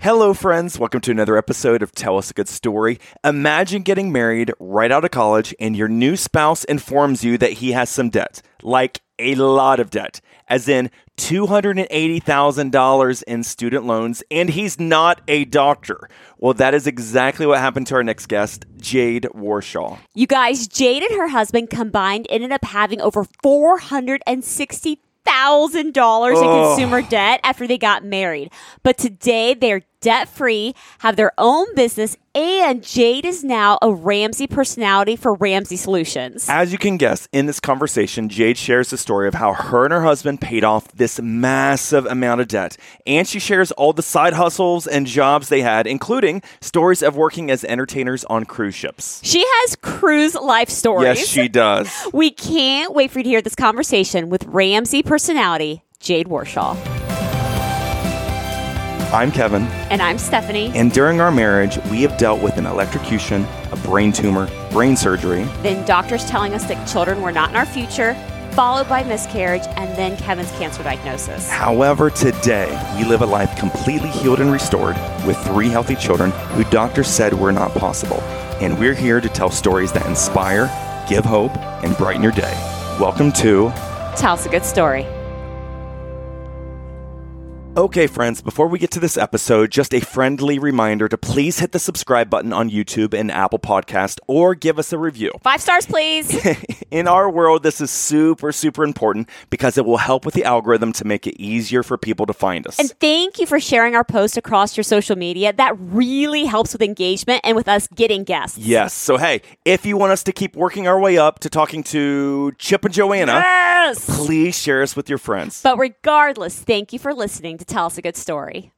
Hello, friends. Welcome to another episode of Tell Us a Good Story. Imagine getting married right out of college and your new spouse informs you that he has some debt, like a lot of debt, as in $280,000 in student loans, and he's not a doctor. Well, that is exactly what happened to our next guest, Jade Warshaw. You guys, Jade and her husband combined ended up having over four hundred and sixty thousand dollars in consumer debt after they got married. But today they're debt free, have their own business, and Jade is now a Ramsey personality for Ramsey Solutions. As you can guess, in this conversation, Jade shares the story of how her and her husband paid off this massive amount of debt. And she shares all the side hustles and jobs they had, including stories of working as entertainers on cruise ships. She has cruise life stories. Yes, she does. We can't wait for you to hear this conversation with Ramsey personality Jade Warshaw. I'm Kevin, And I'm Stephanie. and during our marriage, we have dealt with an electrocution, a brain tumor, brain surgery. then doctors telling us that children were not in our future, followed by miscarriage, and then Kevin's cancer diagnosis. However, today, we live a life completely healed and restored with three healthy children who doctors said were not possible. And we're here to tell stories that inspire, give hope, and brighten your day. Welcome to Tell us a good story. Okay, friends, before we get to this episode, just a friendly reminder to please hit the subscribe button on YouTube and Apple Podcast or give us a review. Five stars, please. In our world, this is super, super important because it will help with the algorithm to make it easier for people to find us. and thank you for sharing our post across your social media. That really helps with engagement and with us getting guests. yes, so hey, if you want us to keep working our way up to talking to Chip and Joanna, Yes! please share us with your friends. But regardless, thank you for listening to Tell Us a Good Story.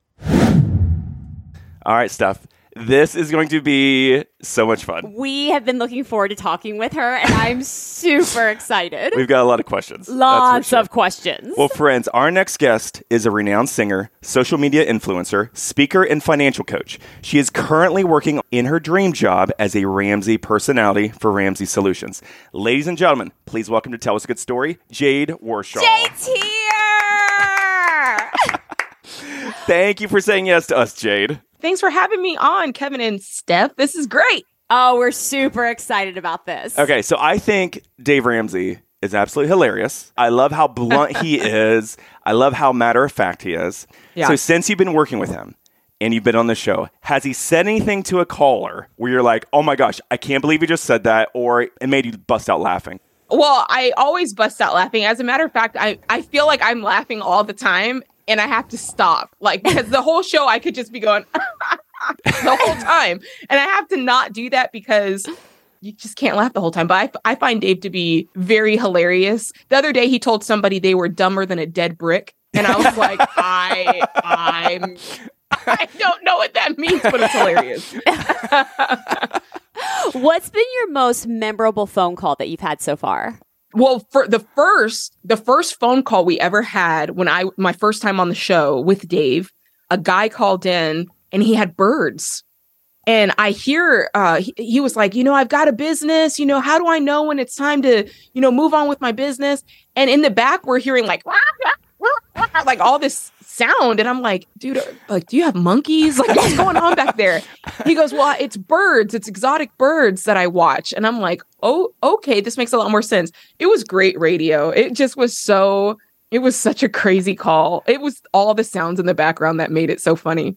All right, Steph, this is going to be so much fun. We have been looking forward to talking with her, and I'm super excited. We've got a lot of questions. Lots sure. of questions. Well, friends, our next guest is a renowned singer, social media influencer, speaker, and financial coach. She is currently working in her dream job as a Ramsey personality for Ramsey Solutions. Ladies and gentlemen, please welcome to Tell Us a Good Story, Jade Warshaw. Jade's here! Thank you for saying yes to us, Jade. Thanks for having me on, Kevin and Steph. This is great. Oh, we're super excited about this. Okay, so I think Dave Ramsey is absolutely hilarious. I love how blunt he is. I love how matter of fact he is. Yeah. So since you've been working with him and you've been on the show, has he said anything to a caller where you're like, "Oh my gosh, I can't believe he just said that," or it made you bust out laughing? Well, I always bust out laughing. As a matter of fact, I, I feel like I'm laughing all the time and I have to stop. Like, because the whole show I could just be going the whole time. And I have to not do that because you just can't laugh the whole time. But I, I find Dave to be very hilarious. The other day, he told somebody they were dumber than a dead brick. And I was like, I, I'm, I don't know what that means, but it's hilarious. What's been your most memorable phone call that you've had so far? Well, for the first the first phone call we ever had when I my first time on the show with Dave, a guy called in and he had birds. And I hear uh he, he was like, "You know, I've got a business, you know, how do I know when it's time to, you know, move on with my business?" And in the back we're hearing like like all this sound and I'm like, "Dude, uh, like do you have monkeys? Like what's going on back there?" He goes, "Well, it's birds. It's exotic birds that I watch." And I'm like, "Oh, okay, this makes a lot more sense." It was great radio. It just was so it was such a crazy call. It was all the sounds in the background that made it so funny.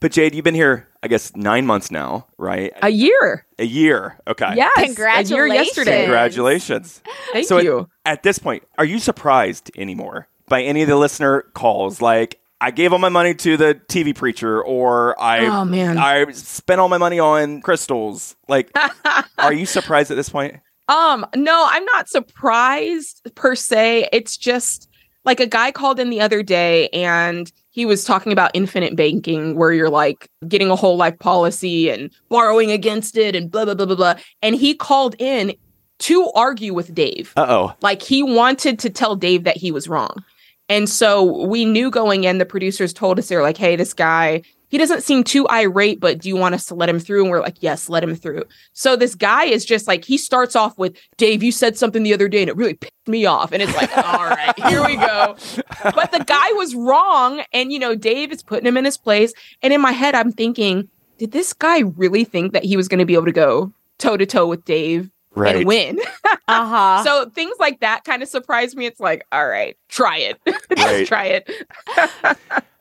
But Jade, you've been here, I guess, nine months now, right? A year. A year. Okay. Yes. A year Congratulations. yesterday. Congratulations. Thank So at- you. At this point, are you surprised anymore by any of the listener calls? Like, I gave all my money to the TV preacher, or I, Oh, man. I spent all my money on crystals. Like, are you surprised at this point? Um, no, I'm not surprised per se. It's just like a guy called in the other day and he was talking about infinite banking where you're like getting a whole life policy and borrowing against it and blah blah blah blah blah. And he called in to argue with Dave. Uh oh. Like he wanted to tell Dave that he was wrong. And so we knew going in, the producers told us they're like, hey, this guy he doesn't seem too irate, but do you want us to let him through? And we're like, yes, let him through. So this guy is just like, he starts off with, Dave, you said something the other day and it really pissed me off. And it's like, all right, here we go. But the guy was wrong. And, you know, Dave is putting him in his place. And in my head, I'm thinking, did this guy really think that he was going to be able to go toe to toe with Dave Right. and win? Uh-huh. so things like that kind of surprise me. It's like, all right, try it. Just Right. try it.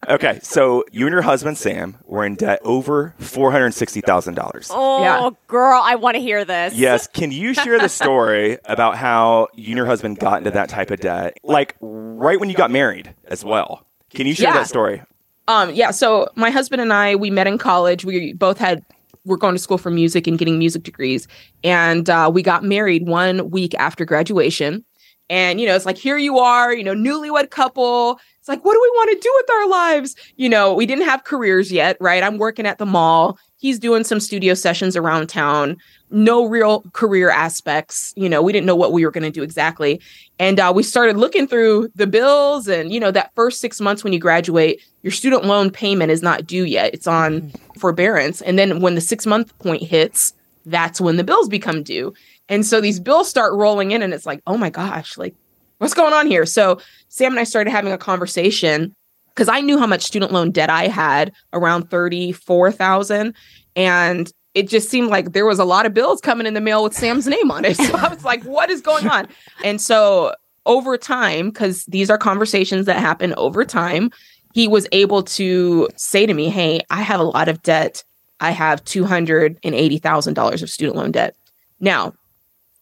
Okay, so you and your husband Sam were in debt over four hundred sixty thousand dollars. oh, Yeah. girl, I want to hear this. Yes, can you share the story about how you and your husband got into that type of debt, like right when you got married as well? Can you share Yeah. that story? Um, yeah. So my husband and I, we met in college. We both had we're going to school for music and getting music degrees, and uh, we got married one week after graduation. And you know, it's like here you are, you know, newlywed couple. It's like, what do we want to do with our lives? You know, we didn't have careers yet, right? I'm working at the mall. He's doing some studio sessions around town. No real career aspects. You know, we didn't know what we were going to do exactly. And uh, we started looking through the bills. And, you know, that first six months when you graduate, your student loan payment is not due yet. It's on forbearance. And then when the six month point hits, that's when the bills become due. And so these bills start rolling in, and it's like, oh my gosh, like, what's going on here? So Sam and I started having a conversation because I knew how much student loan debt I had around 34,000 and it just seemed like there was a lot of bills coming in the mail with Sam's name on it. So I was like, what is going on? And so over time cuz these are conversations that happen over time, he was able to say to me, "Hey, I have a lot of debt. I have $280,000 of student loan debt." Now,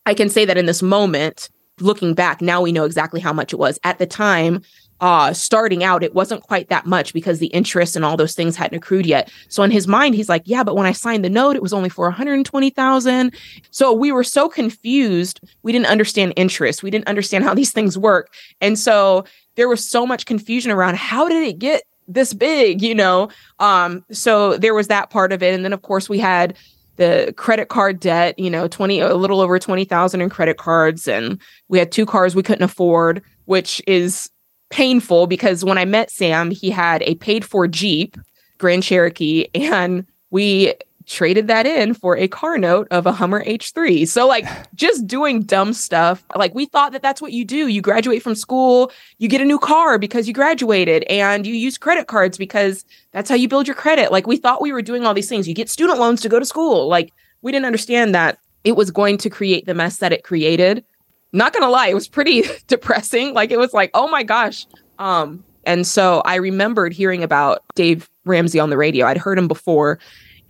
I can say that in this moment, looking back, now we know exactly how much it was. At the time, uh, starting out, it wasn't quite that much because the interest and all those things hadn't accrued yet. So in his mind, he's like, "Yeah, but when I signed the note, it was only for 120,000." So we were so confused. We didn't understand interest. We didn't understand how these things work, and so there was so much confusion around how did it get this big, you know? Um, so there was that part of it, and then of course we had the credit card debt, you know, 20 a little over 20,000 in credit cards and we had two cars we couldn't afford, which is painful because when I met Sam, he had a paid for Jeep, Grand Cherokee, and we traded that in for a car note of a Hummer H3. So like just doing dumb stuff. Like we thought that that's what you do. You graduate from school, you get a new car because you graduated and you use credit cards because that's how you build your credit. Like we thought we were doing all these things. You get student loans to go to school. Like we didn't understand that it was going to create the mess that it created. Not to lie, it was pretty depressing. Like it was like, "Oh my gosh." Um and so I remembered hearing about Dave Ramsey on the radio. I'd heard him before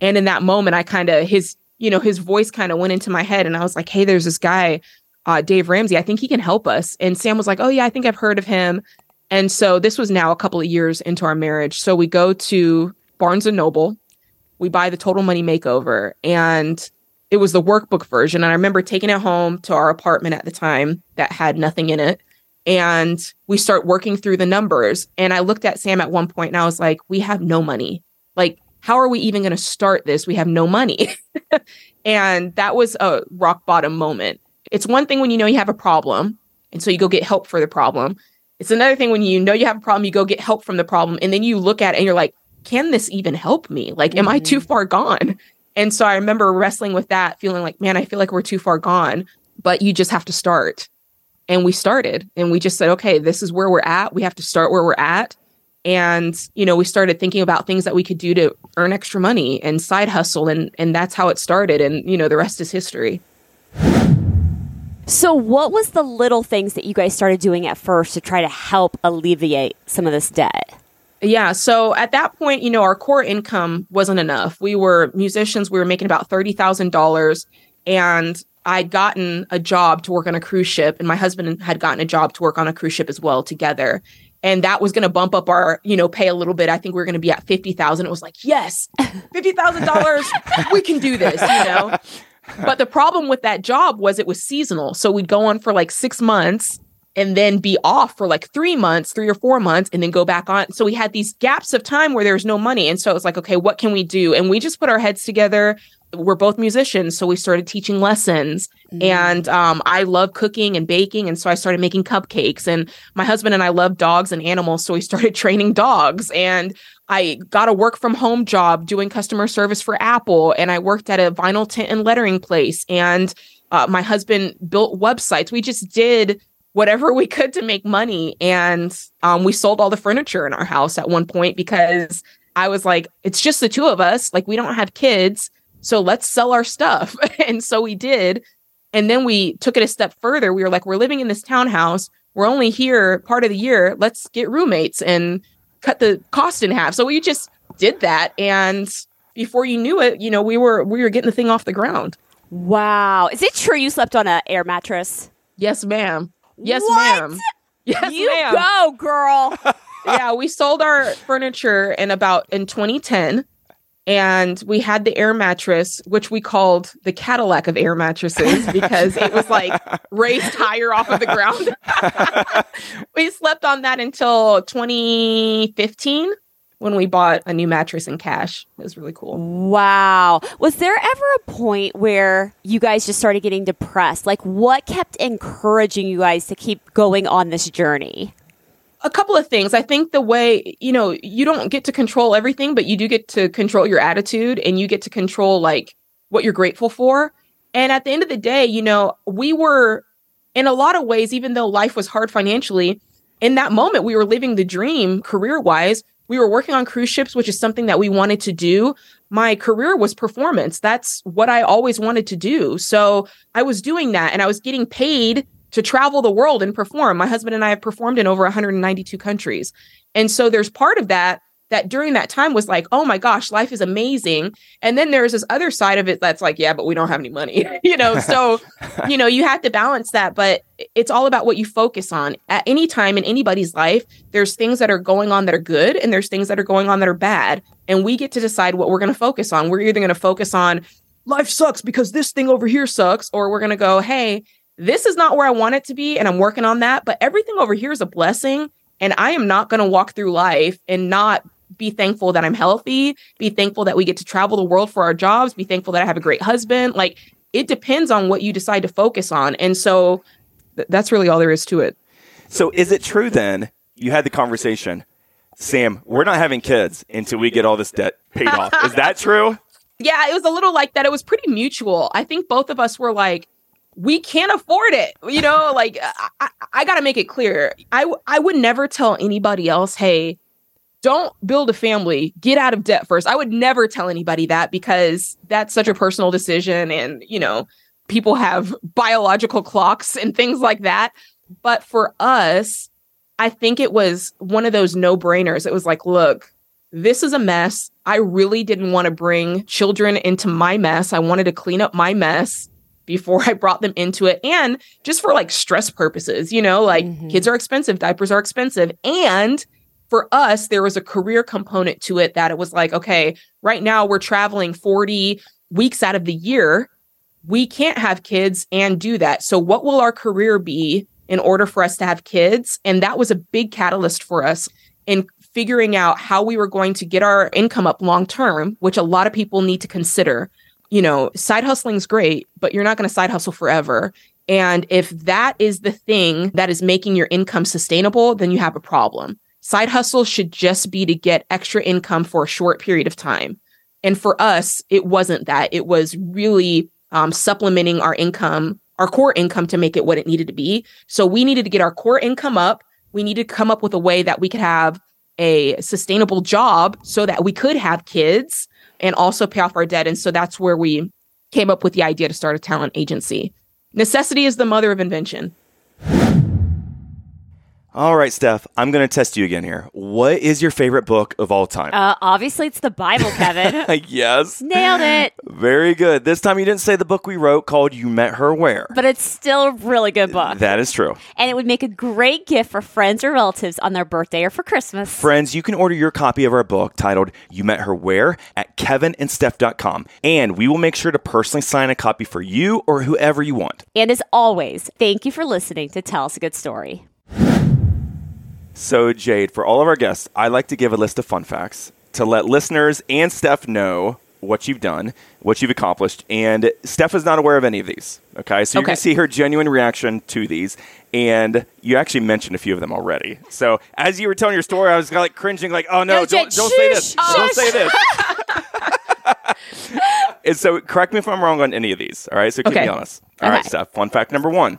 and in that moment, I kind of his you know his voice kind of went into my head, and I was like, "Hey, there's this guy, uh, Dave Ramsey. I think he can help us." And Sam was like, "Oh yeah, I think I've heard of him." And so this was now a couple of years into our marriage. So we go to Barnes and Noble, we buy the Total Money Makeover, and it was the workbook version. And I remember taking it home to our apartment at the time that had nothing in it. And we start working through the numbers. And I looked at Sam at one point and I was like, we have no money. Like, how are we even going to start this? We have no money. and that was a rock bottom moment. It's one thing when you know you have a problem, and so you go get help for the problem. It's another thing when you know you have a problem, you go get help from the problem, and then you look at it and you're like, can this even help me? Like, am I too mm-hmm. far gone? And so I remember wrestling with that, feeling like, man, I feel like we're too far gone, but you just have to start. And we started and we just said, okay, this is where we're at. We have to start where we're at. And, you know, we started thinking about things that we could do to earn extra money and side hustle. And, and that's how it started. And, you know, the rest is history. So, what was the little things that you guys started doing at first to try to help alleviate some of this debt? Yeah. So at that point, you know, our core income wasn't enough. We were musicians. We were making about $30,000. And I'd gotten a job to work on a cruise ship, and my husband had gotten a job to work on a cruise ship as well together. And that was going to bump up our, you know, pay a little bit. I think we are going to be at 50,000. It was like, yes, $50,000. we can do this, you know? But the problem with that job was it was seasonal. So we'd go on for like six months and then be off for like three months, three or four months, and then go back on. So we had these gaps of time where there was no money. And so it was like, okay, what can we do? And we just put our heads together. We're both musicians. So we started teaching lessons. And um, I love cooking and baking. And so I started making cupcakes. And my husband and I love dogs and animals. So we started training dogs. And I got a work from home job doing customer service for Apple, and I worked at a vinyl tint and lettering place. And uh, my husband built websites. We just did whatever we could to make money. And um, we sold all the furniture in our house at one point because I was like, it's just the two of us. Like, we don't have kids. So let's sell our stuff. and so we did. And then we took it a step further. We were like, we're living in this townhouse. We're only here part of the year. Let's get roommates and cut the cost in half. So we just did that. And before you knew it, you know, we were we were getting the thing off the ground. Wow. Is it true you slept on an air mattress? Yes, ma'am. Yes, What? ma'am. Yes, you ma'am. go, girl. yeah, we sold our furniture in about in 2010 and we had the air mattress which we called the Cadillac of air mattresses because it was like raised higher off of the ground. we slept on that until 2015 when we bought a new mattress in cash. It was really cool. wow. Was there ever a point where you guys just started getting depressed? Like, what kept encouraging you guys to keep going on this journey? a couple of things. I think the way, you know, you don't get to control everything, but you do get to control your attitude and you get to control like what you're grateful for. And at the end of the day, you know, we were in a lot of ways, even though life was hard financially, in that moment, we were living the dream career wise. We were working on cruise ships, which is something that we wanted to do. My career was performance. That's what I always wanted to do. So I was doing that and I was getting paid to travel the world and perform. My husband and I have performed in over 192 countries. And so there's part of that that during that time was like, oh my gosh, life is amazing. And then there's this other side of it that's like, yeah, but we don't have any money, you know? So, you know, you have to balance that, but it's all about what you focus on. At any time in anybody's life, there's things that are going on that are good and there's things that are going on that are bad. And we get to decide what we're going to focus on. We're either going to focus on life sucks because this thing over here sucks, or we're going to go, hey, this is not where I want it to be. And I'm working on that. But everything over here is a blessing. And I am not going to walk through life and not be thankful that I'm healthy, be thankful that we get to travel the world for our jobs, be thankful that I have a great husband. Like it depends on what you decide to focus on. And so th- that's really all there is to it. So is it true then? You had the conversation, Sam. We're not having kids until we get all this debt paid off. Is that true? Yeah, it was a little like that. It was pretty mutual. I think both of us were like, we can't afford it. You know, like I, I, I got to make it clear. I, w- I would never tell anybody else, hey, don't build a family, get out of debt first. I would never tell anybody that because that's such a personal decision. And, you know, people have biological clocks and things like that. But for us, I think it was one of those no brainers. It was like, look, this is a mess. I really didn't want to bring children into my mess. I wanted to clean up my mess before I brought them into it. And just for like stress purposes, you know, like Mhm. kids are expensive, diapers are expensive. And for us, there was a career component to it that it was like, okay, right now we're traveling 40 weeks out of the year. We can't have kids and do that. So, what will our career be in order for us to have kids? And that was a big catalyst for us in figuring out how we were going to get our income up long term, which a lot of people need to consider. You know, side hustling is great, but you're not going to side hustle forever. And if that is the thing that is making your income sustainable, then you have a problem. Side hustle should just be to get extra income for a short period of time. And for us, it wasn't that. It was really um, supplementing our income, our core income to make it what it needed to be. So we needed to get our core income up. We needed to come up with a way that we could have a sustainable job so that we could have kids and also pay off our debt. And so that's where we came up with the idea to start a talent agency. Necessity is the mother of invention. All right, Steph, I'm going to test you again here. What is your favorite book of all time? Uh, obviously, it's the Bible, Kevin. yes. Nailed it. Very good. This time you didn't say the book we wrote called You Met Her Where. But it's still a really good book. That is true. and it would make a great gift for friends or relatives on their birthday or for Christmas. Friends, you can order your copy of our book titled You Met Her Where at kevinandsteph.com. And we will make sure to personally sign a copy for you or whoever you want. and as always, thank you for listening to Tell Us a Good Story. So, Jade, for all of our guests, I like to give a list of fun facts to let listeners and Steph know what you've done, what you've accomplished, and Steph is not aware of any of these. Okay, so you're Okay. going to see her genuine reaction to these, and you actually mentioned a few of them already. So as you were telling your story, I was kinda like cringing, like, "Oh no, No, don't, Jade, don't say this, don't say this." and so, correct me if I'm wrong on any of these. All right, so keep Okay. me honest. All right, Okay. Steph. Fun fact number one.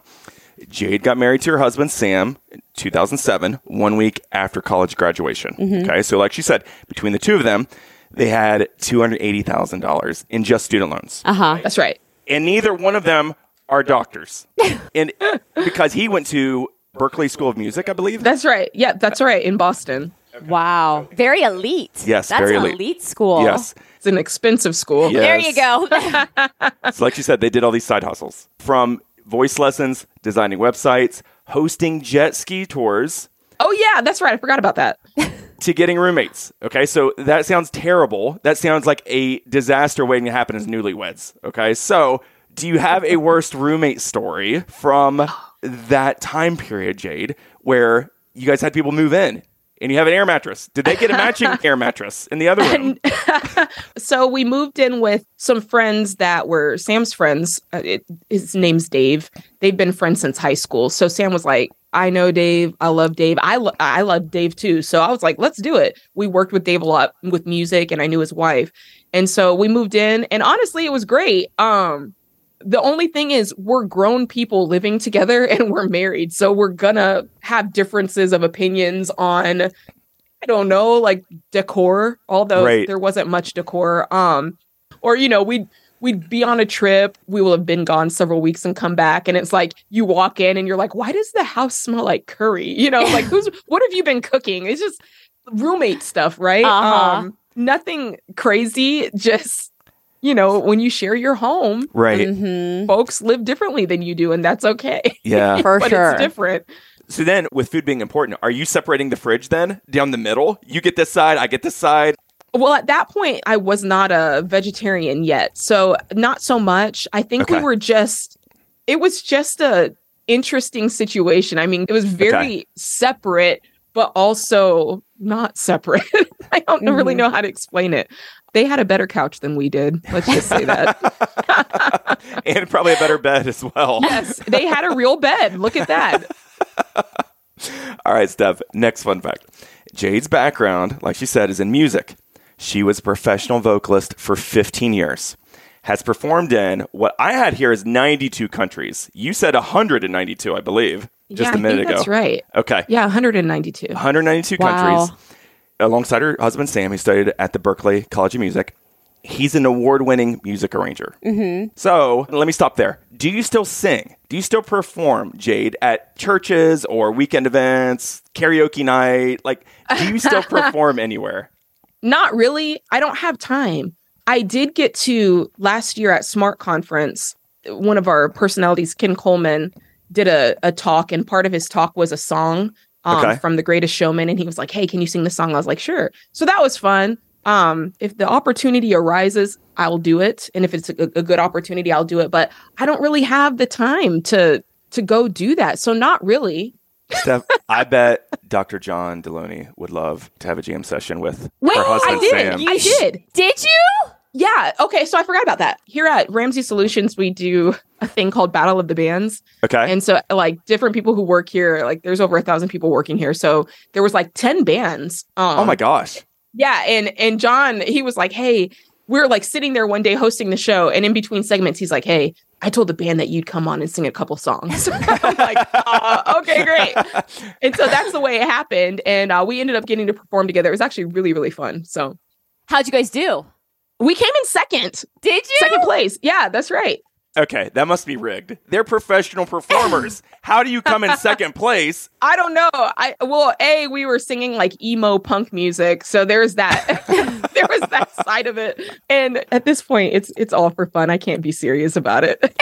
Jade got married to her husband Sam in 2007, one week after college graduation. Mm-hmm. Okay, so like she said, between the two of them, they had $280,000 in just student loans. Uh huh. That's right. And neither one of them are doctors. and because he went to Berklee School of Music, I believe. That's right. Yeah, that's right. In Boston, Wow. Very elite. Yes, That's very an elite. elite, school. Yes. it's an expensive school. Yeah. There you go. So, like you said, they did all these side hustles from voice lessons, designing websites, hosting jet ski tours, Oh yeah, that's right. I forgot about that. to getting roommates. Okay, so that sounds terrible. That sounds like a disaster waiting to happen as newlyweds. Okay, so do you have a worst roommate story from that time period, Jade, where you guys had people move in and you have an air mattress? Did they get a matching air mattress in the other room? So we moved in with some friends that were Sam's friends. Uh, it, his name's Dave. They've been friends since high school. So Sam was like, "I know Dave. I love Dave. I lo- I love Dave too." So I was like, "Let's do it." We worked with Dave a lot with music, and I knew his wife, and so we moved in. And honestly, it was great. Um, the only thing is, we're grown people living together, and we're married, so we're gonna have differences of opinions on I don't know, like decor, although Right. there wasn't much decor. Um, or you know, we'd we'd be on a trip, we will have been gone several weeks and come back, and it's like you walk in and you're like, why does the house smell like curry? You know, like who's what have you been cooking? It's just roommate stuff, right? Uh-huh. Um, nothing crazy, just you know, when you share your home, right. hmm folks live differently than you do, and that's okay. Yeah. For but sure. it's different. So then, with food being important, are you separating the fridge then down the middle? You get this side, I get this side. Well, at that point, I was not a vegetarian yet, so not so much. I think we were just. It was just a interesting situation. I mean, it was very Okay. separate, but also not separate. I don't know really mm-hmm. know how to explain it. They had a better couch than we did. Let's just say that. and probably a better bed as well. yes, they had a real bed. Look at that. All right, Steph. Next fun fact. Jade's background, like she said, is in music. She was a professional vocalist for 15 years. Has performed in what I had here is 92 countries. You said 192, I believe, just yeah, a minute ago. That's right. Okay. Yeah, 192. 192 Wow. countries. Alongside her husband Sam, he studied at the Berklee College of Music. He's an award-winning music arranger. Mm-hmm. So let me stop there. Do you still sing? Do you still perform, Jade, at churches or weekend events, karaoke night? Like, do you still perform anywhere? Not really. I don't have time. I did get to last year at Smart Conference. One of our personalities, Ken Coleman, did a, a talk, and part of his talk was a song um, Okay. from The Greatest Showman. And he was like, Hey, can you sing the song? I was like, Sure. So that was fun. Um, if the opportunity arises, I'll do it. And if it's a, a good opportunity, I'll do it. But I don't really have the time to to go do that. So not really. Steph, I bet Dr. John Deloney would love to have a jam session with Wait, her husband I did. Sam. I did. Did you? Yeah. Okay. So I forgot about that. Here at Ramsey Solutions, we do a thing called Battle of the Bands. Okay. And so, like, different people who work here, like, there's over a thousand people working here. So there was like 10 bands. Um, oh my gosh. Yeah. And, and John, he was like, hey, we are like sitting there one day hosting the show. And in between segments, he's like, hey, I told the band that you'd come on and sing a couple songs. I'm like, uh, okay, great. And so that's the way it happened. And uh, we ended up getting to perform together. It was actually really, really fun. So How'd you guys do? We came in second, Did you? second place. Yeah, that's right. Okay, that must be rigged. They're professional performers. How do you come in second place? I don't know. I well, a we were singing like emo punk music, so there's that. there was that side of it, and at this point, it's it's all for fun. I can't be serious about it.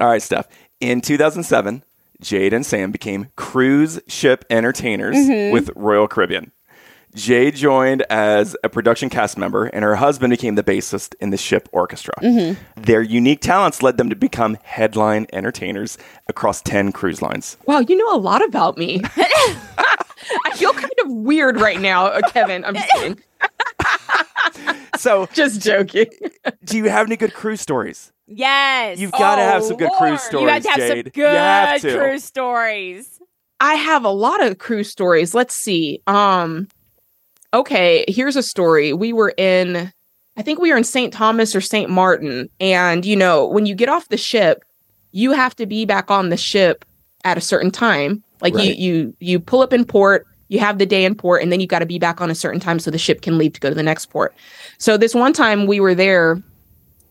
All right, Steph. In 2007, Jade and Sam became cruise ship entertainers mm-hmm. with Royal Caribbean. Jade joined as a production cast member, and her husband became the bassist in the ship orchestra. Their unique talents led them to become headline entertainers across 10 cruise lines. wow, you know a lot about me. I feel kind of weird right now, uh, Kevin. I'm just kidding. so, Just joking. do you have any good cruise stories? Yes. You've got to have Oh, some good Lord. cruise stories. you have to have some Jade. good You have cruise stories. I have a lot of cruise stories. Let's see. Um okay, here's a story. We were in I think we were in St. Thomas or St. Martin and you know, when you get off the ship, you have to be back on the ship at a certain time. Like Right. you you you pull up in port, you have the day in port and then you got to be back on a certain time so the ship can leave to go to the next port. So this one time we were there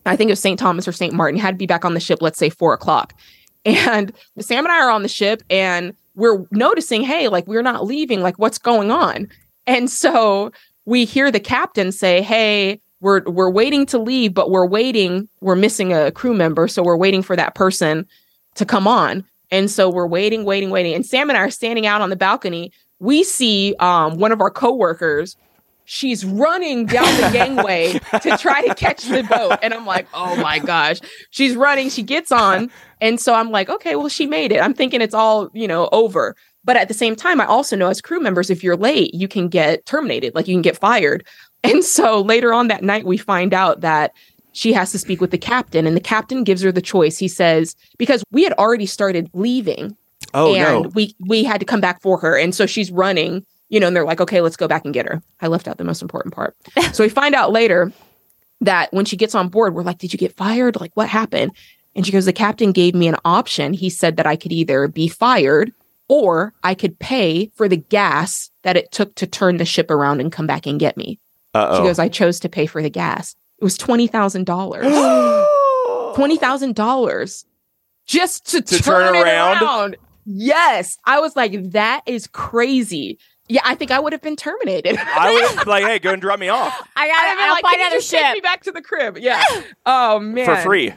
I think it was St. Thomas or St. Martin, had to be back on the ship, let's say four o'clock. And Sam and I are on the ship and we're noticing, hey, like we're not leaving, like what's going on? And so we hear the captain say, Hey, we're we're waiting to leave, but we're waiting, we're missing a crew member, so we're waiting for that person to come on. And so we're waiting, waiting, waiting. And Sam and I are standing out on the balcony. We see um, one of our coworkers she's running down the gangway to try to catch the boat. And I'm like, oh my gosh. She's running, she gets on. And so I'm like, okay, well, she made it. I'm thinking it's all, you know, over. But at the same time, I also know as crew members, if you're late, you can get terminated, like you can get fired. And so later on that night, we find out that she has to speak with the captain, and the captain gives her the choice. He says, because we had already started leaving Oh and no. we we had to come back for her and so she's running you know and they're like okay let's go back and get her i left out the most important part so we find out later that when she gets on board we're like did you get fired like what happened and she goes the captain gave me an option he said that i could either be fired or i could pay for the gas that it took to turn the ship around and come back and get me Uh she goes i chose to pay for the gas it was $20000 oh. $20,000 just to, To turn, turn it around? around. Yes. I was like, that is crazy. Yeah, I think I would have been terminated. I would have like, hey, go and drop me off I I'd got have to been I'll like, find another just take ship. me back to the crib. Yeah. Oh man. for free.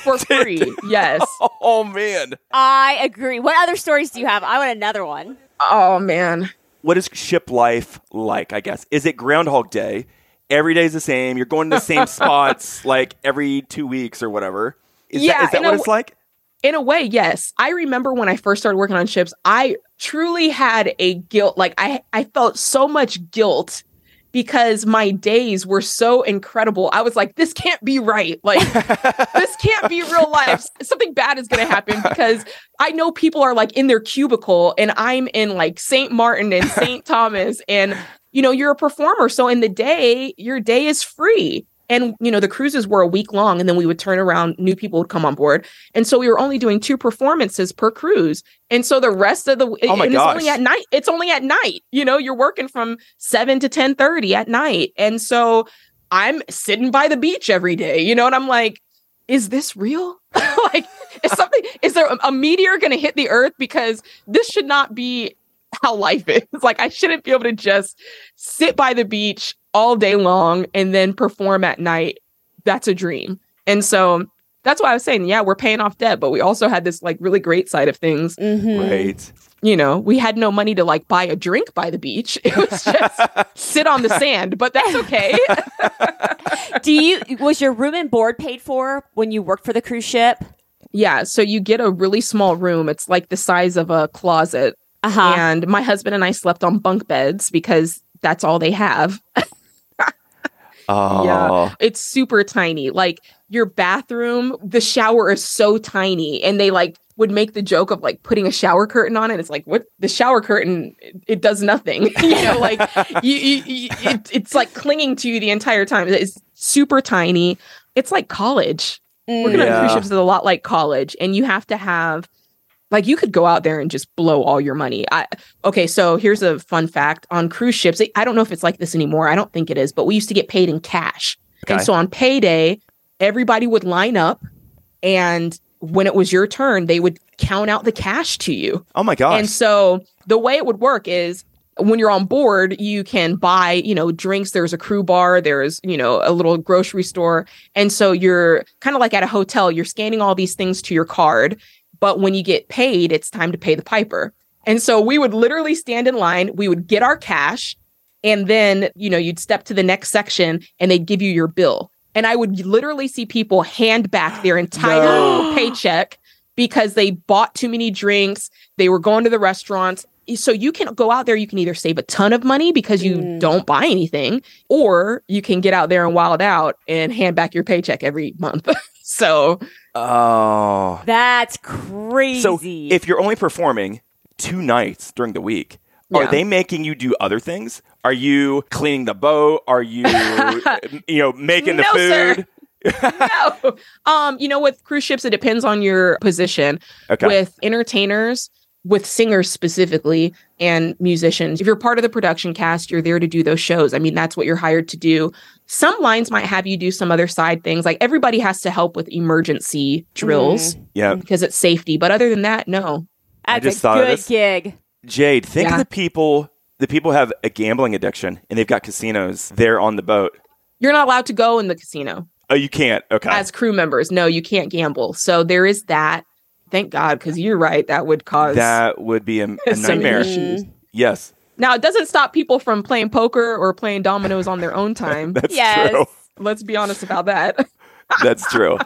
For free. Yes. Oh man. I agree. What other stories do you have? I want another one. Oh man. What is ship life like? I guess is it Groundhog Day? Every day's the same. You're going to the same spots like every two weeks or whatever. Is Yeah, that, is that what a it's like? In a way, yes. I remember when I first started working on ships, I truly had a guilt. Like I, I felt so much guilt because my days were so incredible. I was like, this can't be right. Like this can't be real life. Something bad is going to happen because I know people are like in their cubicle and I'm in like St. Martin and St. Thomas and you know, you're a performer. So in the day, your day is free. And you know, the cruises were a week long and then we would turn around, new people would come on board. And so we were only doing two performances per cruise. And so the rest of the Oh my and it's only at night. It's only at night. You know, you're working from 7 to 10:30 at night. And so I'm sitting by the beach every day, you know, and I'm like, is this real? like, is something, is there a, a meteor going to hit the earth? Because this should not be how life is. Like, I shouldn't be able to just sit by the beach all day long and then perform at night. That's a dream. And so that's why I was saying, yeah, we're paying off debt, but we also had this like really great side of things. Mm-hmm. Right. You know, we had no money to like buy a drink by the beach. It was just sit on the sand, but that's okay. Do you was your room and board paid for when you worked for the cruise ship? Yeah, so you get a really small room. It's like the size of a closet. Uh huh. And my husband and I slept on bunk beds because that's all they have. Oh. Yeah. It's super tiny. Like your bathroom, the shower is so tiny and they like would make the joke of like putting a shower curtain on it. It's like what the shower curtain it, it does nothing. you know, like you, you, you it, it's like clinging to you the entire time. It's super tiny. It's like college. Working on mm, Yeah. cruise ships is a lot like college, and you have to have like you could go out there and just blow all your money. I okay, so here's a fun fact on cruise ships. I don't know if it's like this anymore. I don't think it is, but we used to get paid in cash. Okay. And so on payday, everybody would line up and when it was your turn, they would count out the cash to you. Oh my gosh. And so the way it would work is when you're on board, you can buy, you know, drinks. There's a crew bar, there's, you know, a little grocery store. And so you're kind of like at a hotel, you're scanning all these things to your card. But when you get paid, it's time to pay the piper. And so we would literally stand in line, we would get our cash, and then, you know, you'd step to the next section and they'd give you your bill. And I would literally see people hand back their entire No. paycheck because they bought too many drinks, they were going to the restaurants. so you can go out there, you can either save a ton of money because you Mm. don't buy anything, or you can get out there and wild out and hand back your paycheck every month. so Oh. That's crazy. So if you're only performing two nights during the week, are they making you do other things? Are you cleaning the boat? Are you, you know, making the No, sir. food? no. Um, you know, with cruise ships, it depends on your position. Okay. With entertainers, with singers specifically, and musicians, if you're part of the production cast, you're there to do those shows. I mean, that's what you're hired to do. Some lines might have you do some other side things. Like everybody has to help with emergency drills mm-hmm. yeah. because it's safety. But other than that, no. I just a thought of good this. gig. Jade, think Yeah. of the people. The people have a gambling addiction, and they've got casinos there on the boat. You're not allowed to go in the casino Oh, you can't. Okay. as crew members. No, you can't gamble. So there is that. Thank God, because you're right. That would cause that would be a, a nightmare. issues. Yes, Now, it doesn't stop people from playing poker or playing dominoes on their own time. that's Yes. true. Let's be honest about that. That's true.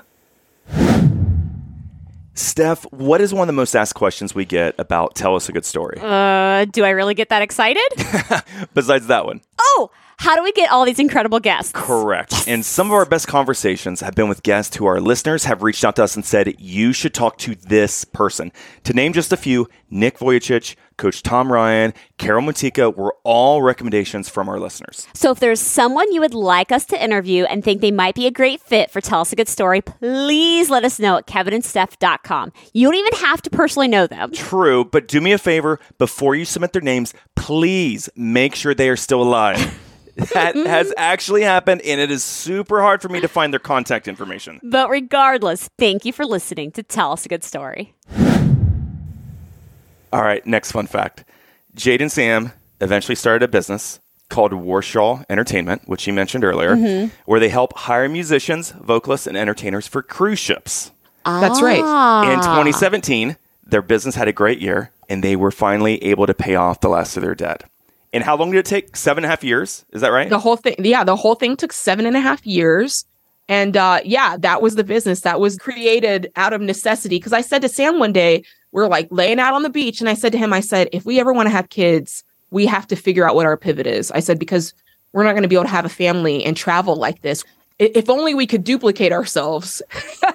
Steph, what is one of the most asked questions we get about Tell Us a Good Story? Uh, do I really get that excited? Besides that one. oh, how do we get all these incredible guests? Correct. And some of our best conversations have been with guests who our listeners have reached out to us and said, you should talk to this person. To name just a few, Nick Vujicic, Coach Tom Ryan, Carol Mutika were all recommendations from our listeners. So if there's someone you would like us to interview and think they might be a great fit for Tell Us a Good Story, please let us know at kevinandsteph.com. You don't even have to personally know them. True, but do me a favor before you submit their names, please make sure they are still alive. that has actually happened, and it is super hard for me to find their contact information. But regardless, thank you for listening to Tell Us a Good Story. All right, next fun fact. Jade and Sam eventually started a business called Warshaw Entertainment, which you mentioned earlier, where they help hire musicians, vocalists, and entertainers for cruise ships. That's right. Ah. In 2017, their business had a great year, and they were finally able to pay off the last of their debt. And how long did it take? Seven and a half years? Is that right? The whole thing, yeah, the whole thing took seven and a half years. And uh, yeah, that was the business that was created out of necessity. Because I said to Sam one day, we're like laying out on the beach, and I said to him, I said, if we ever want to have kids, we have to figure out what our pivot is. I said, because we're not going to be able to have a family and travel like this. If only we could duplicate ourselves.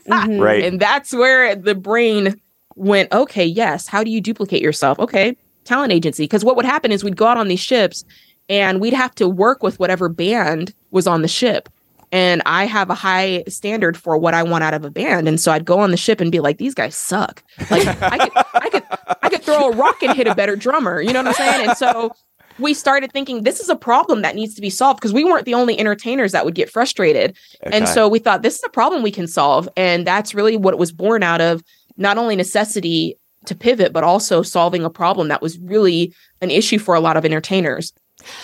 Mhm. Right. And that's where the brain went, okay, yes. How do you duplicate yourself? Okay, talent agency. Because what would happen is we'd go out on these ships and we'd have to work with whatever band was on the ship. And I have a high standard for what I want out of a band. And so I'd go on the ship and be like, these guys suck. Like I could I could I could throw a rock and hit a better drummer. You know what I'm saying? And so we started thinking this is a problem that needs to be solved because we weren't the only entertainers that would get frustrated. And so we thought this is a problem we can solve. And that's really what it was born out of not only necessity to pivot, but also solving a problem that was really an issue for a lot of entertainers.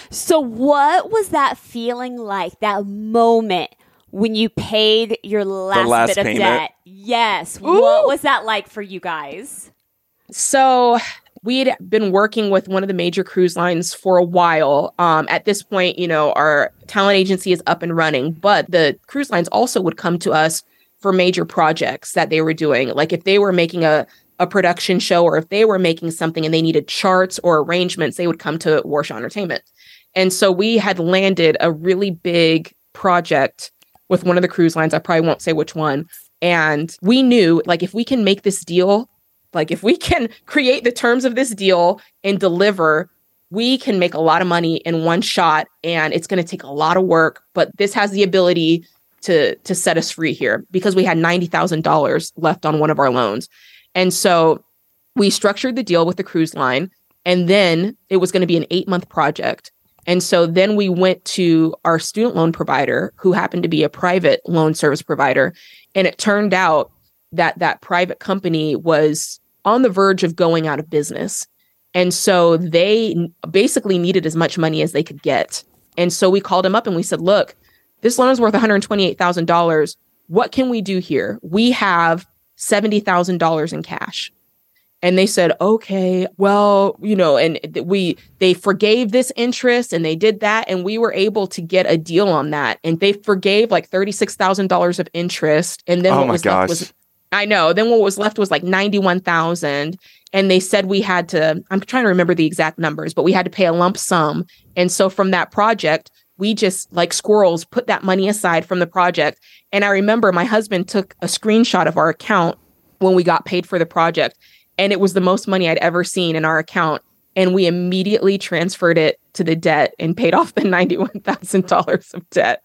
So, what was that feeling like, that moment when you paid your last, last bit of payment? debt? Yes. Ooh. What was that like for you guys? So we had been working with one of the major cruise lines for a while. Um, at this point, you know, our talent agency is up and running, but the cruise lines also would come to us for major projects that they were doing. Like if they were making a a production show or if they were making something and they needed charts or arrangements, they would come to Warshaw Entertainment. And so we had landed a really big project with one of the cruise lines. I probably won't say which one. And we knew like if we can make this deal like if we can create the terms of this deal and deliver, we can make a lot of money in one shot and it's going to take a lot of work, but this has the ability to to set us free here because we had $90,000 left on one of our loans. And so we structured the deal with the cruise line and then it was going to be an 8-month project. And so then we went to our student loan provider who happened to be a private loan service provider and it turned out that that private company was on the verge of going out of business. And so they basically needed as much money as they could get. And so we called him up and we said, look, this loan is worth $128,000. What can we do here? We have $70,000 in cash. And they said, okay, well, you know, and we, they forgave this interest and they did that. And we were able to get a deal on that. And they forgave like $36,000 of interest. And then Oh what my was left gosh. was I know. Then what was left was like 91,000 and they said we had to I'm trying to remember the exact numbers, but we had to pay a lump sum. And so from that project, we just like squirrels put that money aside from the project. And I remember my husband took a screenshot of our account when we got paid for the project and it was the most money I'd ever seen in our account and we immediately transferred it to the debt and paid off the $91,000 of debt.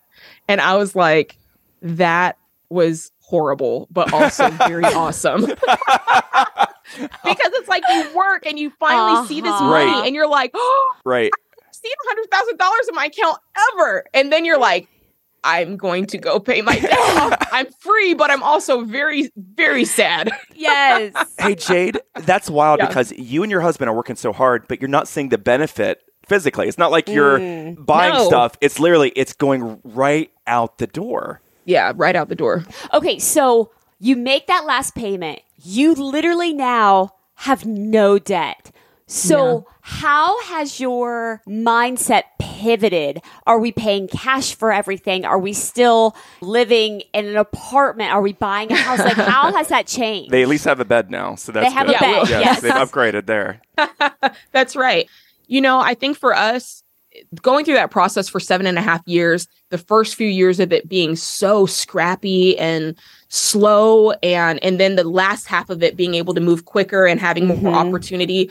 And I was like that was horrible, but also very awesome. because it's like you work and you finally uh-huh. see this uh-huh. money right. and you're like, oh, right. I've seen $100,000 in my account ever. And then you're like, I'm going to go pay my debt off. I'm free, but I'm also very, very sad. Yes. hey, Jade, that's wild yeah. because you and your husband are working so hard, but you're not seeing the benefit physically. It's not like you're mm, buying no. stuff. It's literally it's going right out the door. Yeah, right out the door. Okay, so you make that last payment. You literally now have no debt. So, yeah. how has your mindset pivoted? Are we paying cash for everything? Are we still living in an apartment? Are we buying a house? Like, how has that changed? They at least have a bed now, so that's they have good. a bed. Yes, yes. they've upgraded there. that's right. You know, I think for us, going through that process for seven and a half years, the first few years of it being so scrappy and slow, and and then the last half of it being able to move quicker and having mm-hmm. more opportunity,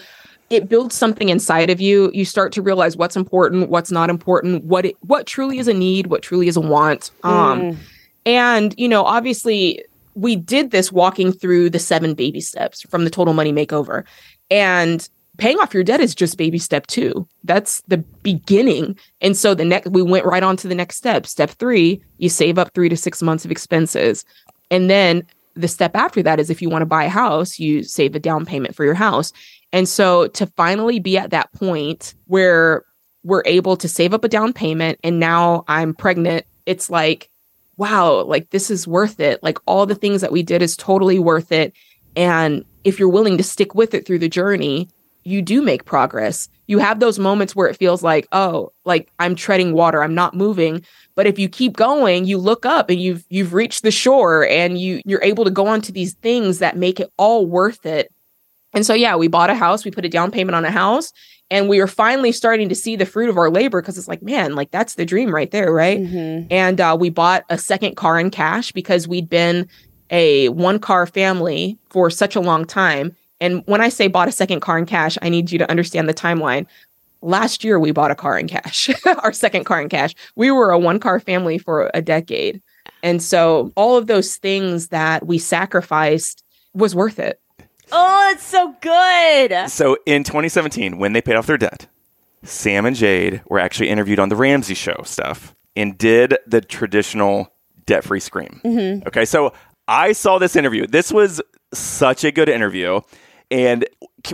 it builds something inside of you. You start to realize what's important, what's not important, what it, what truly is a need, what truly is a want. Um, mm. and you know, obviously, we did this walking through the seven baby steps from the Total Money Makeover, and paying off your debt is just baby step two. That's the beginning. And so the next, we went right on to the next step. Step three, you save up three to six months of expenses. And then the step after that is if you want to buy a house, you save a down payment for your house. And so to finally be at that point where we're able to save up a down payment and now I'm pregnant, it's like, wow, like this is worth it. Like all the things that we did is totally worth it. And if you're willing to stick with it through the journey, you do make progress. You have those moments where it feels like, oh, like I'm treading water, I'm not moving. But if you keep going, you look up and you've you've reached the shore and you you're able to go on to these things that make it all worth it. And so yeah, we bought a house, we put a down payment on a house, and we are finally starting to see the fruit of our labor because it's like, man, like that's the dream right there, right? Mm-hmm. And uh, we bought a second car in cash because we'd been a one car family for such a long time and when I say bought a second car in cash, I need you to understand the timeline. Last year, we bought a car in cash, our second car in cash. We were a one car family for a decade. And so all of those things that we sacrificed was worth it. Oh, it's so good. So in 2017, when they paid off their debt, Sam and Jade were actually interviewed on the Ramsey show stuff and did the traditional debt free scream. Mm-hmm. Okay. So I saw this interview. This was such a good interview. And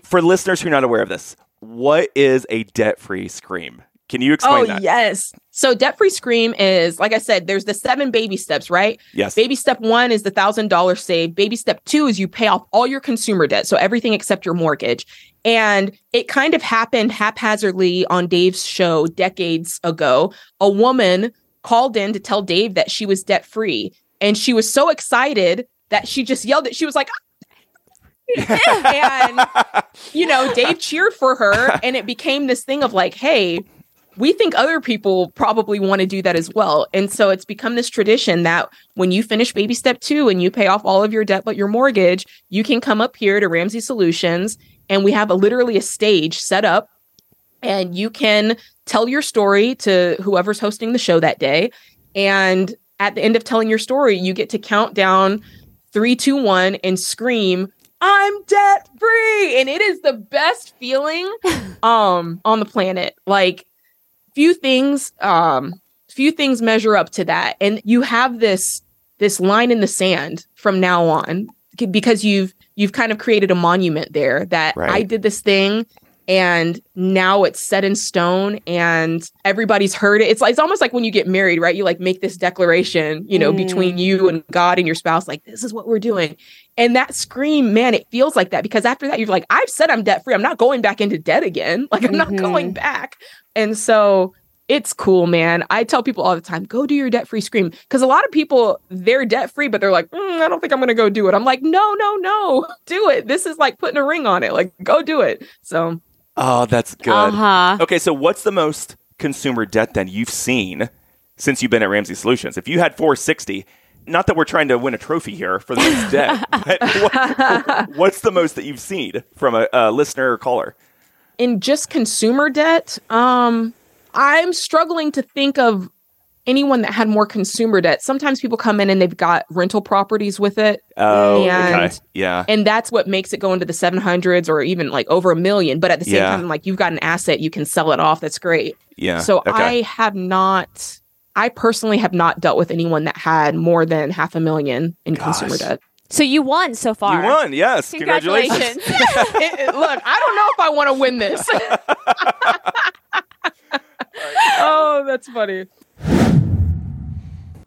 for listeners who are not aware of this, what is a debt free scream? Can you explain oh, that? yes. So debt free scream is like I said, there's the seven baby steps, right? Yes. Baby step one is the thousand dollars saved. Baby step two is you pay off all your consumer debt. So everything except your mortgage. And it kind of happened haphazardly on Dave's show decades ago. A woman called in to tell Dave that she was debt free. And she was so excited that she just yelled it. She was like, ah! and you know, Dave cheered for her, and it became this thing of like, hey, we think other people probably want to do that as well. And so it's become this tradition that when you finish baby step two and you pay off all of your debt but your mortgage, you can come up here to Ramsey Solutions and we have a literally a stage set up and you can tell your story to whoever's hosting the show that day. And at the end of telling your story, you get to count down three, two, one, and scream, I'm debt free. And it is the best feeling um on the planet. Like few things um few things measure up to that. And you have this this line in the sand from now on because you've you've kind of created a monument there that right. I did this thing and now it's set in stone and everybody's heard it. It's it's almost like when you get married, right? You like make this declaration, you know, mm. between you and God and your spouse, like this is what we're doing. And that scream, man, it feels like that because after that, you're like, I've said I'm debt free. I'm not going back into debt again. Like I'm mm-hmm. not going back. And so it's cool, man. I tell people all the time, go do your debt free scream. Because a lot of people, they're debt free, but they're like, mm, I don't think I'm going to go do it. I'm like, no, no, no, do it. This is like putting a ring on it. Like, go do it. So, Oh, that's good. Uh-huh. Okay, so what's the most consumer debt then you've seen since you've been at Ramsey Solutions? If you had 460, not that we're trying to win a trophy here for the most debt, but what, what's the most that you've seen from a, a listener or caller? in just consumer debt, um, I'm struggling to think of anyone that had more consumer debt. Sometimes people come in and they've got rental properties with it. Oh, And- okay. Yeah. And that's what makes it go into the 700s or even like over a million. But at the same Yeah. time, like you've got an asset, you can sell it off. That's great. Yeah. So okay. I have not, I personally have not dealt with anyone that had more than half a million in consumer debt. So you won so far. You won, yes. Congratulations. Congratulations. It- it- look, I don't know if I want to win this. oh, that's funny.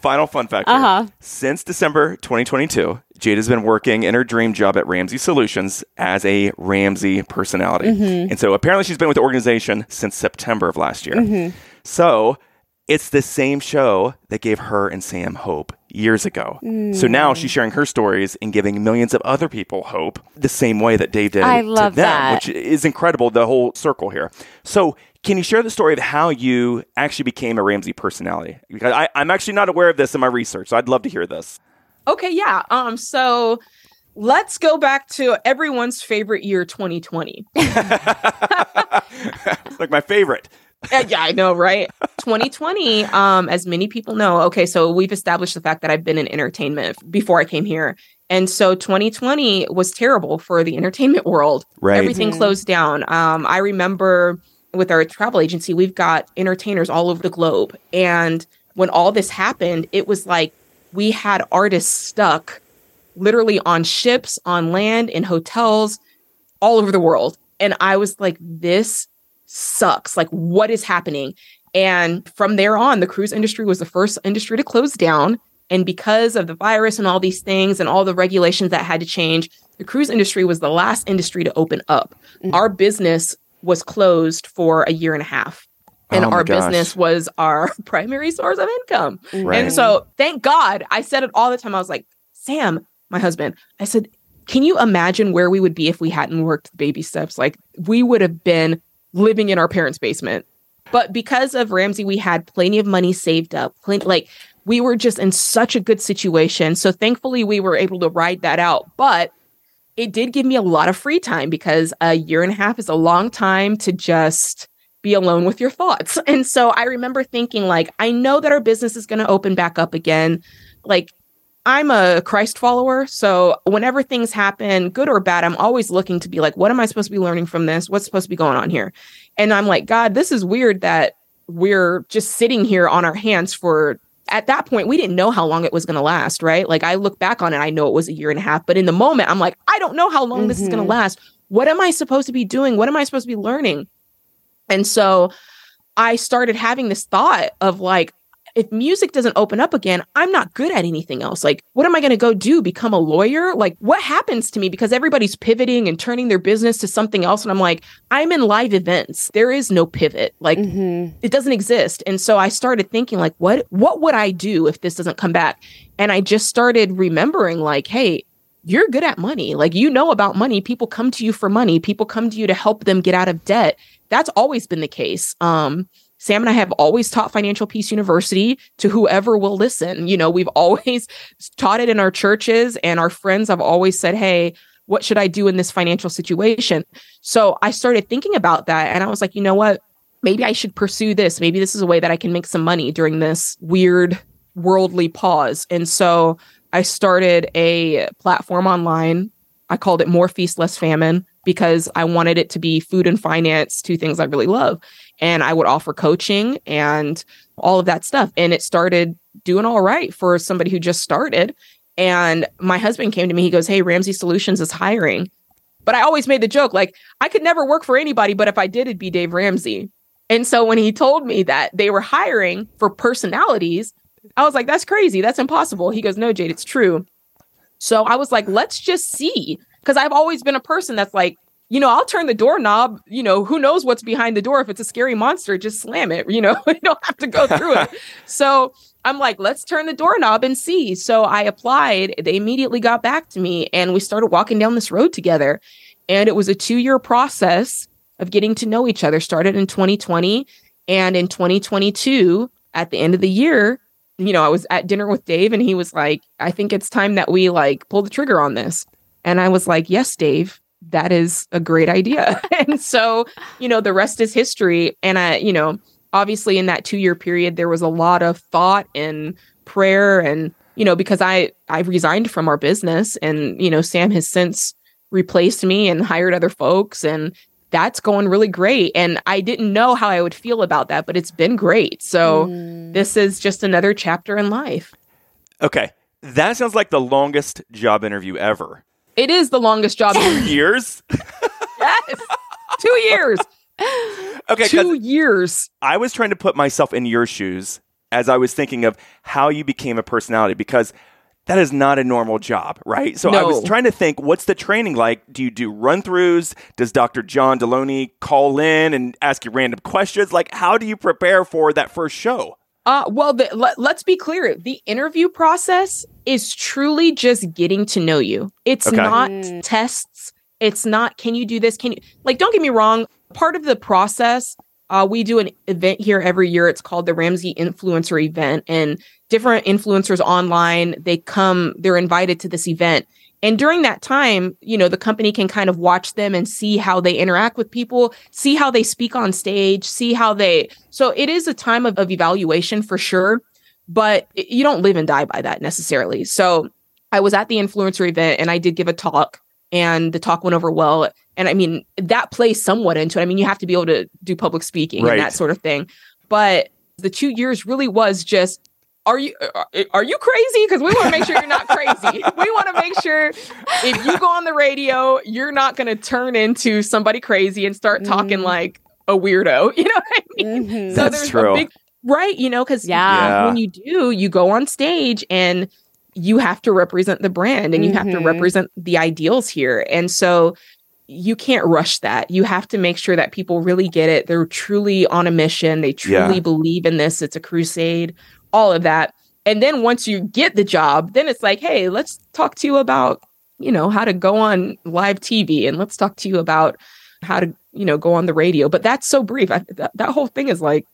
Final fun fact. Uh-huh. Since December 2022, Jade has been working in her dream job at Ramsey Solutions as a Ramsey personality. Mm-hmm. And so apparently she's been with the organization since September of last year. Mm-hmm. So it's the same show that gave her and Sam hope years ago. So now Mm. she's sharing her stories and giving millions of other people hope the same way that Dave did I to them, that. which is incredible, the whole circle here. So can you share the story of how you actually became a Ramsey personality? Because I, I'm actually not aware of this in my research, so I'd love to hear this. Okay, yeah. Um, so let's go back to everyone's favorite year, 2020. It's like my favorite. Uh, yeah, I know, right? 2020, um, as many people know, okay, so we've established the fact that I've been in entertainment before I came here. And so 2020 was terrible for the entertainment world. Right. Everything closed down. Um, I remember with our travel agency, we've got entertainers all over the globe. And when all this happened, it was like we had artists stuck literally on ships, on land, in hotels, all over the world. And I was like, this sucks. Like, what is happening? And from there on, the cruise industry was the first industry to close down. And because of the virus and all these things and all the regulations that had to change, the cruise industry was the last industry to open up. Mm-hmm. Our business was closed for a year and a half. And Oh our gosh. business was our primary source of income. Right. And so, thank God, I said it all the time. I was like, Sam, my husband, I said, can you imagine where we would be if we hadn't worked baby steps? Like, we would have been living in our parents' basement. But because of Ramsey, we had plenty of money saved up. Plenty, like, we were just in such a good situation. So, thankfully, we were able to ride that out. But it did give me a lot of free time because a year and a half is a long time to just be alone with your thoughts. And so I remember thinking like I know that our business is going to open back up again. Like I'm a Christ follower, so whenever things happen, good or bad, I'm always looking to be like what am I supposed to be learning from this? What's supposed to be going on here? And I'm like, God, this is weird that we're just sitting here on our hands for at that point we didn't know how long it was going to last right? Like i look back on it i know it was a year and a half but in the moment i'm like i don't know how long this is going to mm-hmm. last. What am i supposed to be doing? What am i supposed to be learning? And so i started having this thought of like if music doesn't open up again i'm not good at anything else. Like what am i going to go do? Become a lawyer? Like what happens to me because everybody's pivoting and turning their business to something else? And i'm like i'm in live events. There is no pivot. Like it doesn't exist. And so i started thinking like what what would i do if this doesn't come back? And i just started remembering like hey you're good at money. Like you know about money. People come to you for money. People come to you to help them get out of debt. That's always been the case. Um Sam and I have always taught Financial Peace University to whoever will listen. You know, we've always taught it in our churches, and our friends have always said, Hey, what should I do in this financial situation? So I started thinking about that, and I was like, you know what? maybe I should pursue this. Maybe this is a way that I can make some money during this weird worldly pause. And so I started a platform online. I called it More Feast, Less Famine. because I wanted it to be food and finance, two things I really love. And I would offer coaching and all of that stuff. And it started doing all right for somebody who just started. And my husband came to me, he goes, Hey, Ramsey Solutions is hiring. But I always made the joke like, I could never work for anybody, but if I did, it'd be Dave Ramsey. And so when he told me that they were hiring for personalities, I was like, that's crazy. That's impossible. He goes, no, Jade, it's true. So I was like, let's just see. Cause I've always been a person that's like, you know, I'll turn the doorknob, you know, who knows what's behind the door. If it's a scary monster, just slam it, you know, you don't have to go through it. So I'm like, let's turn the doorknob and see. So I applied. They immediately got back to me and we started walking down this road together. And it was a two year process of getting to know each other. Started in 2020. And in 2022, at the end of the year, you know, I was at dinner with Dave and he was like, I think it's time that we like pull the trigger on this. And I was like, yes, Dave, that is a great idea. and so, you know, the rest is history. And I, you know, obviously in that two year period, there was a lot of thought and prayer and, you know, because I, I resigned from our business and, you know, Sam has since replaced me and hired other folks and that's going really great. And I didn't know how I would feel about that, but it's been great. So mm. this is just another chapter in life. Okay. That sounds like the longest job interview ever. It is the longest job. Two years? yes. Two years. Okay. Two years. I was trying to put myself in your shoes as I was thinking of how you became a personality because that is not a normal job, right? So no. I was trying to think, what's the training like? Do you do run throughs? Does Dr. John Deloney call in and ask you random questions? Like, how do you prepare for that first show? Uh, well, the, let, let's be clear. The interview process is truly just getting to know you. It's okay. not mm. tests. It's not, can you do this? Can you, like, don't get me wrong. Part of the process, uh, we do an event here every year. It's called the Ramsey Influencer Event. And different influencers online they come they're invited to this event and during that time you know the company can kind of watch them and see how they interact with people see how they speak on stage see how they so it is a time of, of evaluation for sure but you don't live and die by that necessarily. So i was at the influencer event and i did give a talk and the talk went over well. And i mean that plays somewhat into it. I mean you have to be able to do public speaking right. and that sort of thing. But the two years really was just are you uh, uh, are you crazy? Because we want to make sure you're not crazy. we want to make sure if you go on the radio, you're not going to turn into somebody crazy and start talking mm-hmm. like a weirdo. You know what I mean? Mm-hmm. So That's there's true. a big right. You know, because yeah. yeah. when you do, you go on stage and you have to represent the brand and you mm-hmm. have to mm-hmm. represent the ideals here. And so you can't rush that. You have to make sure that people really get it. They're truly on a mission. They truly yeah. believe in this. It's a crusade all of that. And then once you get the job, then it's like, hey, let's talk to you about, you know, how to go on live TV and let's talk to you about how to, you know, go on the radio. But that's so brief. I, that, that whole thing is like,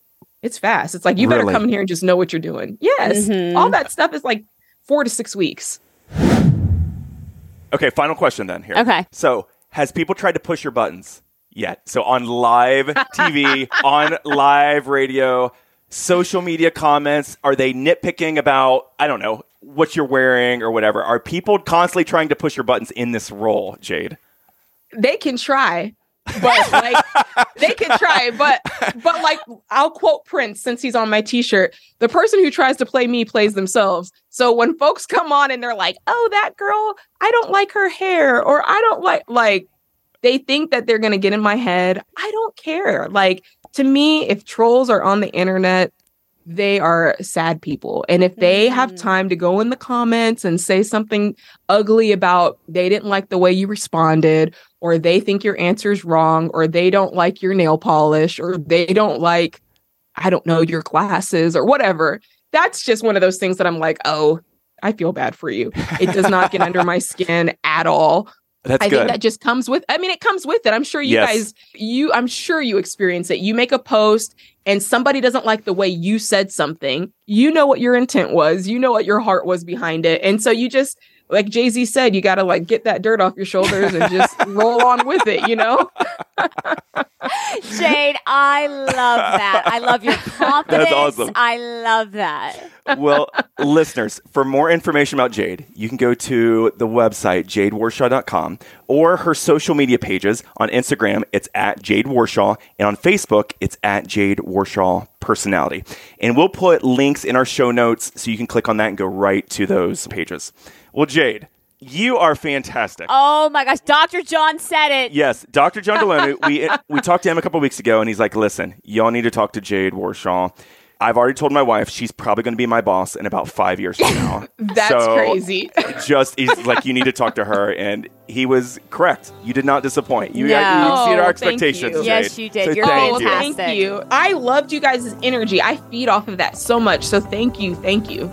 it's fast. It's like, you better come in here and just know what you're doing. Yes. Mm-hmm. All that stuff is like four to six weeks. Okay. Final question then here. Okay. So has people tried to push your buttons yet? So on live TV, on live radio, social media comments? Are they nitpicking about, I don't know, what you're wearing or whatever? Are people constantly trying to push your buttons in this role, Jade? They can try. but like they can try but but like i'll quote prince since he's on my t-shirt the person who tries to play me plays themselves so when folks come on and they're like oh that girl i don't like her hair or i don't like like they think that they're gonna get in my head i don't care like to me, if trolls are on the internet, they are sad people. And if they mm-hmm. have time to go in the comments and say something ugly about they didn't like the way you responded, or they think your answer is wrong, or they don't like your nail polish, or they don't like, I don't know, your glasses or whatever, that's just one of those things that I'm like, oh, I feel bad for you. It does not get under my skin at all. That's I good. think that just comes with I mean it comes with it. I'm sure you yes. guys you I'm sure you experience it. You make a post and somebody doesn't like the way you said something. You know what your intent was. You know what your heart was behind it. And so you just like Jay-Z said, you got to like get that dirt off your shoulders and just roll on with it, you know? Jade, I love that. I love your confidence. That's awesome. I love that. well, listeners, for more information about Jade, you can go to the website jadewarshaw.com or her social media pages. On Instagram, it's at Jade Warshaw, and on Facebook, it's at Jade Warshaw Personality. And we'll put links in our show notes so you can click on that and go right to those pages. Well, Jade, you are fantastic. Oh my gosh, Dr. John said it. Yes, Dr. John Deloney. we we talked to him a couple weeks ago, and he's like, "Listen, y'all need to talk to Jade Warshaw." I've already told my wife she's probably going to be my boss in about five years from now. That's So, crazy. Just he's like, you need to talk to her, and he was correct. You did not disappoint. You, No. you exceeded our Oh, thank expectations. you. Yes, you did. So You're thank you. fantastic. thank you. I loved you guys' energy. I feed off of that so much. So thank you. Thank you.